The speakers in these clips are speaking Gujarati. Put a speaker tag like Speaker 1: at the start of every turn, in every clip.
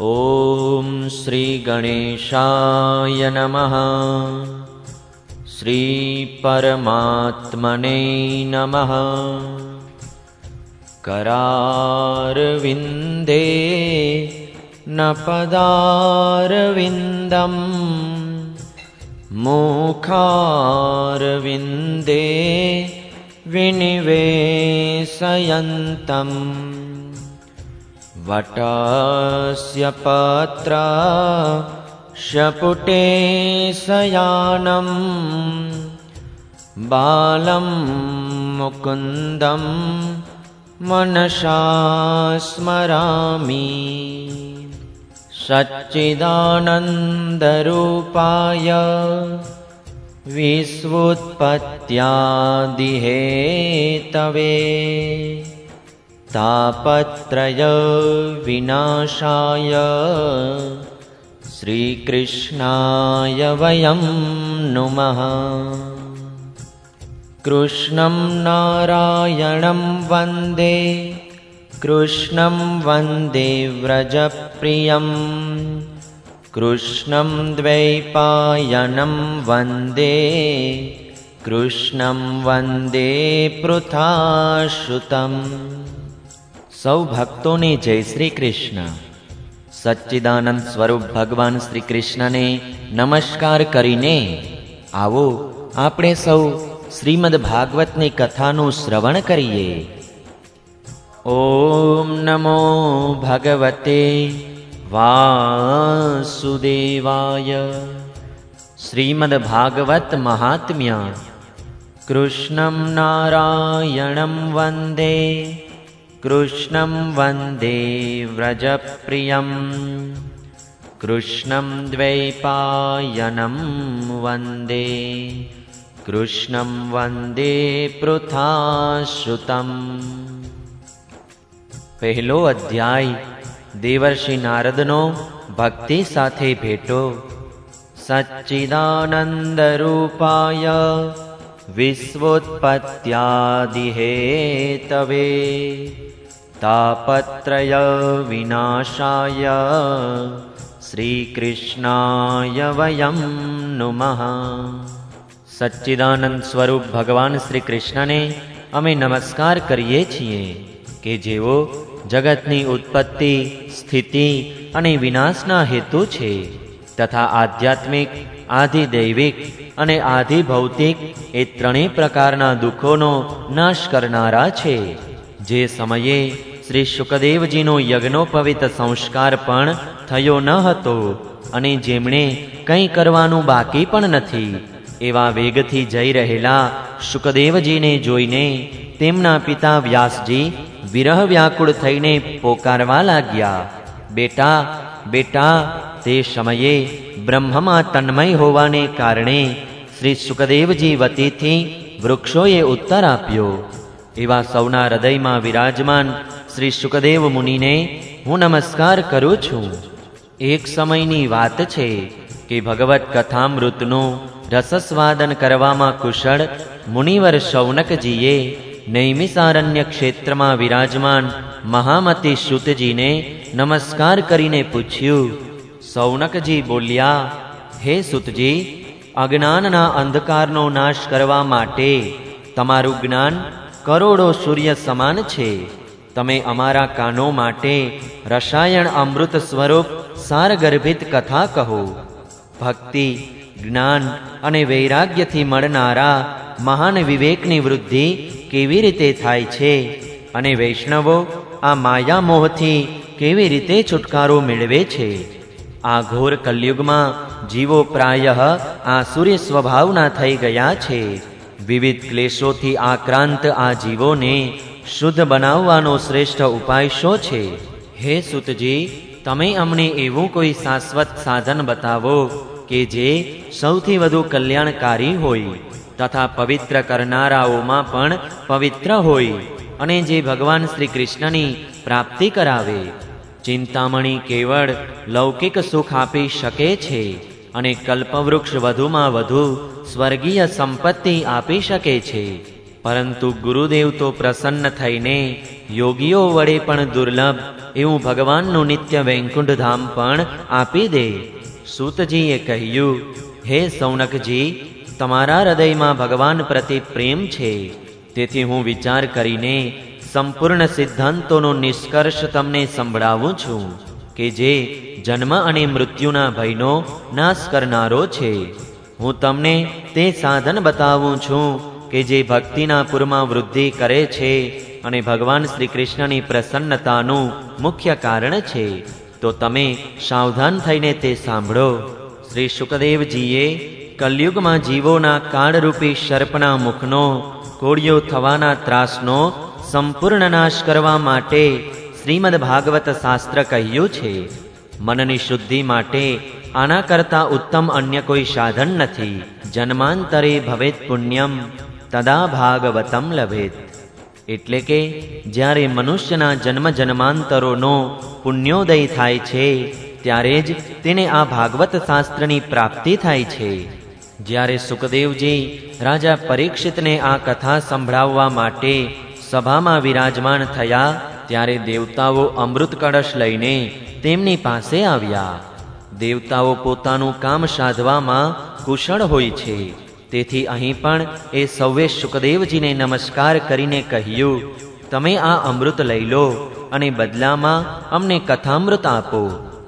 Speaker 1: ॐ श्रीगणेशाय नमः। श्रीपरमात्मने नमः। करारविन्दे न पदारविन्दम् मुखारविन्दे विनिवेशयन्तम् वटस्य पत्रा शपुटे शयानम् बालं मुकुन्दं मनसा स्मरामि। सच्चिदानन्दरूपाय विश्वुत्पत्त्यादिहेतवे पत्रयविनाशाय श्रीकृष्णाय वयं नुमः। कृष्णं नारायणं वन्दे। कृष्णं वन्दे व्रजप्रियं कृष्णं द्वैपायनं वन्दे। कृष्णं वन्दे पृथाश्रुतम्। સૌ ભક્તોને જય શ્રી કૃષ્ણ સચ્ચિદાનંદ સ્વરૂપ ભગવાન શ્રી કૃષ્ણને નમસ્કાર કરીને આવો આપણે સૌ શ્રીમદ ભાગવતની કથાનું શ્રવણ કરીએ ઓમ નમો ભગવતે વાસુદેવાય શ્રીમદ ભાગવત મહાત્મ્ય કૃષ્ણં कृष्णं वन्दे व्रजप्रियम्। कृष्णं द्वैपायनं वन्दे। कृष्णं वन्दे पृथाश्रुतम्। पेलो अध्याय देवर्षि नारद नो भक्तिसा भेटो। सच्चिदानन्दरूपाय। विश्वोत्पत्त्यादिहेतवे तापत्रयविनाशाय શ્રીકૃષ્ણાય વયમ નુમઃ સચ્ચિદાનંદ સ્વરૂપ ભગવાન શ્રી કૃષ્ણને અમે નમસ્કાર કરીએ છીએ કે જેઓ જગતની ઉત્પત્તિ સ્થિતિ અને વિનાશના હેતુ છે તથા આધ્યાત્મિક આધિ દૈવિક અને આધિભૌતિક એ ત્રણેય પ્રકારના દુઃખોનો નાશ કરનારા છે. જે સમયે શ્રી શુકદેવજીનો યજ્ઞોપવિત સંસ્કાર પણ થયો ન હતો અને જેમણે કંઈ કરવાનું બાકી પણ નથી, એવા વેગથી જઈ રહેલા શુકદેવજીને જોઈને તેમના પિતા વ્યાસજી વિરહ વ્યાકુળ થઈને પોકારવા લાગ્યા. બેટા બેટા, તે સમયે બ્રહ્મમાં તન્મય હોવાને કારણે શ્રી સુખદેવજી વતીથી વૃક્ષોએ ઉત્તર આપ્યો. એવા સૌના હૃદયમાં વિરાજમાન શ્રી સુખદેવ મુનિને હું નમસ્કાર કરું છું. એક સમયની વાત છે કે ભગવત કથામૃતનું રસસ્વાદન કરવામાં કુશળ મુનિવર શૌનકજીએ નૈમિસારણ્ય ક્ષેત્રમાં વિરાજમાન મહામતી શુતજીને નમસ્કાર કરીને પૂછ્યું, સૌનકજી બોલ્યા, હે સુતજી, અજ્ઞાનના અંધકારનો નાશ કરવા માટે તમારું જ્ઞાન કરોડો સૂર્ય સમાન છે. તમે અમારા કાનો માટે રસાયણ અમૃત સ્વરૂપ સારગર્ભિત કથા કહો. ભક્તિ, જ્ઞાન અને વૈરાગ્યથી મળનારા મહાન વિવેકની વૃદ્ધિ કેવી રીતે થાય છે? અને વૈષ્ણવો આ માયા મોહથી કેવી રીતે છુટકારો મેળવે છે? આ ઘોર કલયુગમાં જીવો પ્રાયઃ આ સૂર્ય સ્વભાવના થઈ ગયા છે. વિવિધ ક્લેશોથી આક્રાંત આ જીવોને શુદ્ધ બનાવવાનો શ્રેષ્ઠ ઉપાય શો છે? હે સુતજી, તમે અમને એવું કોઈ શાશ્વત સાધન બતાવો કે જે સૌથી વધુ કલ્યાણકારી હોય તથા પવિત્ર કરનારાઓમાં પણ પવિત્ર હોય. અને જે ભગવાન શ્રી કૃષ્ણની પ્રાપ્તિ કરાવે, ચિંતામણી કેવળ લૌકિક સુખ આપી શકે છે અને કલ્પવૃક્ષ વધુમાં વધુ સ્વર્ગીય સંપત્તિ આપી શકે છે. પરંતુ ગુરુદેવ તો પ્રસન્ન થઈને યોગીઓ વડે પણ દુર્લભ એવું ભગવાનનું નિત્ય વૈકુંઠ ધામ પણ આપી દે. સૂતજીએ કહ્યું, હે સૌનકજી, તમારા હૃદયમાં ભગવાન પ્રતિ પ્રેમ છે. તેથી હું વિચાર કરીને સંપૂર્ણ સિદ્ધાંતોનો નિષ્કર્ષ તમને સંભળાવું છું કે જે જન્મ અને મૃત્યુના ભયનો નાશ કરનારો છે. હું તમને તે સાધન બતાવું છું કે જે ભક્તિના પૂરમાં વૃદ્ધિ કરે છે અને ભગવાન શ્રી કૃષ્ણની પ્રસન્નતાનું મુખ્ય કારણ છે. તો તમે સાવધાન થઈને તે સાંભળો. શ્રી સુખદેવજીએ કલયુગમાં જીવોના કાળરૂપી સર્પના મુખનો કોળિયો થવાના ત્રાસનો સંપૂર્ણ નાશ કરવા માટે શ્રીમદ ભાગવત શાસ્ત્ર કહ્યું છે. મનની શુદ્ધિ માટે આના કરતા ઉત્તમ અન્ય કોઈ સાધન નથી. જન્માંતરે ભવેત પુણ્યમ, તદા ભાગવતમ લભેત. એટલે કે, જ્યારે મનુષ્યના જન્મ જન્માંતરોનો પુણ્યોદય થાય છે, ત્યારે જ તેને આ ભાગવત શાસ્ત્રની પ્રાપ્તિ થાય છે. જ્યારે સુખદેવજી રાજા પરીક્ષિતને આ કથા સંભળાવવા માટે સભામાં વિરાજમાન થયા, ત્યારે દેવતાઓ અમૃત કળશ લઈને તેમની પાસે આવ્યા. દેવતાઓ પોતાનું કામ સાધવામાં કુશળ હોય છે. તેથી અહીં પણ એ સૌએ સુખદેવજીને નમસ્કાર કરીને કહ્યું, તમે આ અમૃત લઈ લો અને બદલામાં અમને કથામૃત આપો.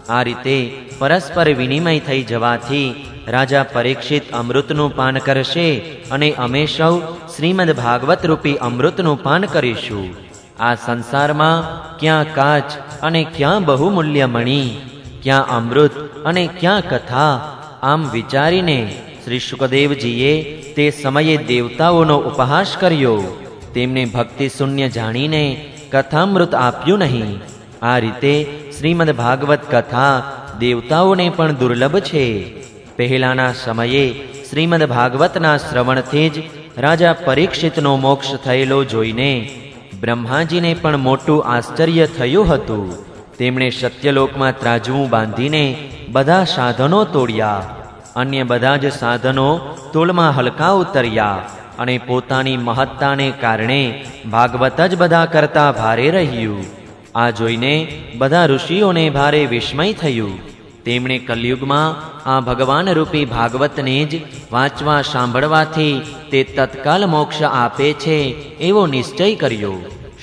Speaker 1: આ રીતે પરસ્પર વિનિમય થઈ જવાથી રાજા પરીક્ષિત અમૃતનું પાન કરશે અને અમે સૌ શ્રીમદ ભાગવત રૂપી અમૃતનું પાન કરીશું. આ સંસારમાં ક્યાં કાચ અને ક્યાં બહુમૂલ્ય મણી, ક્યાં અમૃત અને ક્યાં કથા, આમ વિચારીને શ્રી સુખદેવજીએ તે સમયે દેવતાઓનો ઉપહાસ કર્યો. તેમને ભક્તિ શૂન્ય જાણીને કથામૃત આપ્યું નહીં. આ રીતે શ્રીમદ ભાગવત કથા દેવતાઓને પણ દુર્લભ છે. પહેલાના સમયે શ્રીમદ ભાગવતના શ્રવણથી જ રાજા પરીક્ષિતનો મોક્ષ થયેલો જોઈને બ્રહ્માજીને પણ મોટું આશ્ચર્ય થયું હતું. તેમણે સત્યલોકમાં ત્રાજવું બાંધીને બધા સાધનો તોડ્યા. અન્ય બધા જ સાધનો તોલમાં હલકા ઉતર્યા અને પોતાની મહત્તાને કારણે ભાગવત જ બધા કરતા ભારે રહ્યું. આ જોઈને બધા ઋષિઓને ભારે વિસ્મય થયું. તેમણે કલયુગમાં આ ભગવાન રૂપી ભાગવતને જ વાંચવા સાંભળવાથી તે તત્કાલ મોક્ષ આપે છે એવો નિશ્ચય કર્યો.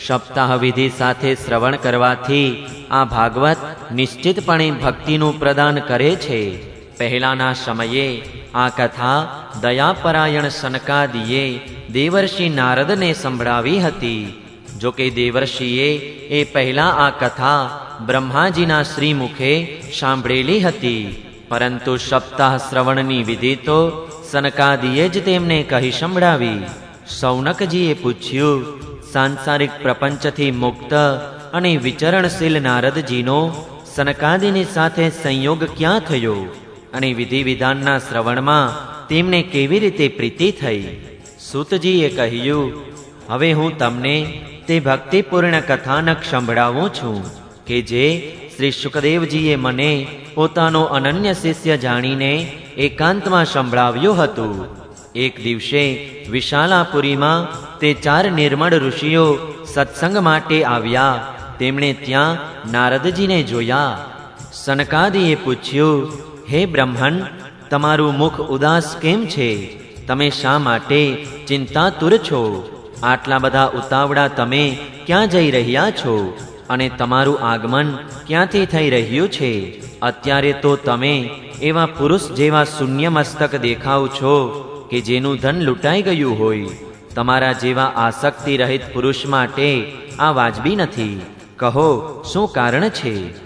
Speaker 1: સપ્તાહ વિધિ સાથે શ્રવણ કરવાથી આ ભાગવત નિશ્ચિતપણે ભક્તિનું પ્રદાન કરે છે. પહેલાના સમયે આ કથા દયાપરાયણ સનકાદીએ દેવર્ષિ નારદને સંભળાવી હતી. જોકે દેવર્ષિએ એ પહેલા આ કથા બ્રહ્માજીના શ્રીમુખે સાંભળેલી હતી. પરંતુ સપ્તાહ શ્રવણની વિધિ તો સનકાદીએ જ તેમને કહી સંભળાવી. સૌનકજીએ પૂછ્યું, સાંસારિક પ્રપંચથી મુક્ત અને વિચરણશીલ નારદજીનો સનકાદીની સાથે સંયોગ ક્યાં થયો? અને વિધિ વિધાનના શ્રવણમાં તેમને કેવી રીતે પ્રીતિ થઈ? સૂતજીએ કહ્યું, હવે હું તમને તે ભક્તિપૂર્ણ કથાનક સંભળાવું છું. કે જે શ્રી સુખદેવજીએ મને પોતાનો અનન્ય શિષ્ય જાણીને એકાંતમાં સંભળાવ્યું હતું. એક દિવસે વિશાલાપુરીમાં તે ચાર નિર્મળ ઋષિઓ સત્સંગ માટે આવ્યા. તેમણે ત્યાં નારદજીને જોયા. સનકાદીએ પૂછ્યું, હે બ્રહ્મણ, તમારું મુખ ઉદાસ કેમ છે? તમે શા માટે ચિંતાતુર છો? આટલા બધા ઉતાવળા તમે ક્યાં જઈ રહ્યા છો? અને તમારું આગમન ક્યાંથી થઈ રહ્યું છે? અત્યારે તો તમે એવા પુરુષ જેવા શૂન્ય મસ્તક દેખાવ છો કે જેનું ધન લૂંટાઈ ગયું હોય. તમારા જેવા આસક્તિ રહિત પુરુષ માટે આ વાજબી નથી. કહો, શું કારણ છે?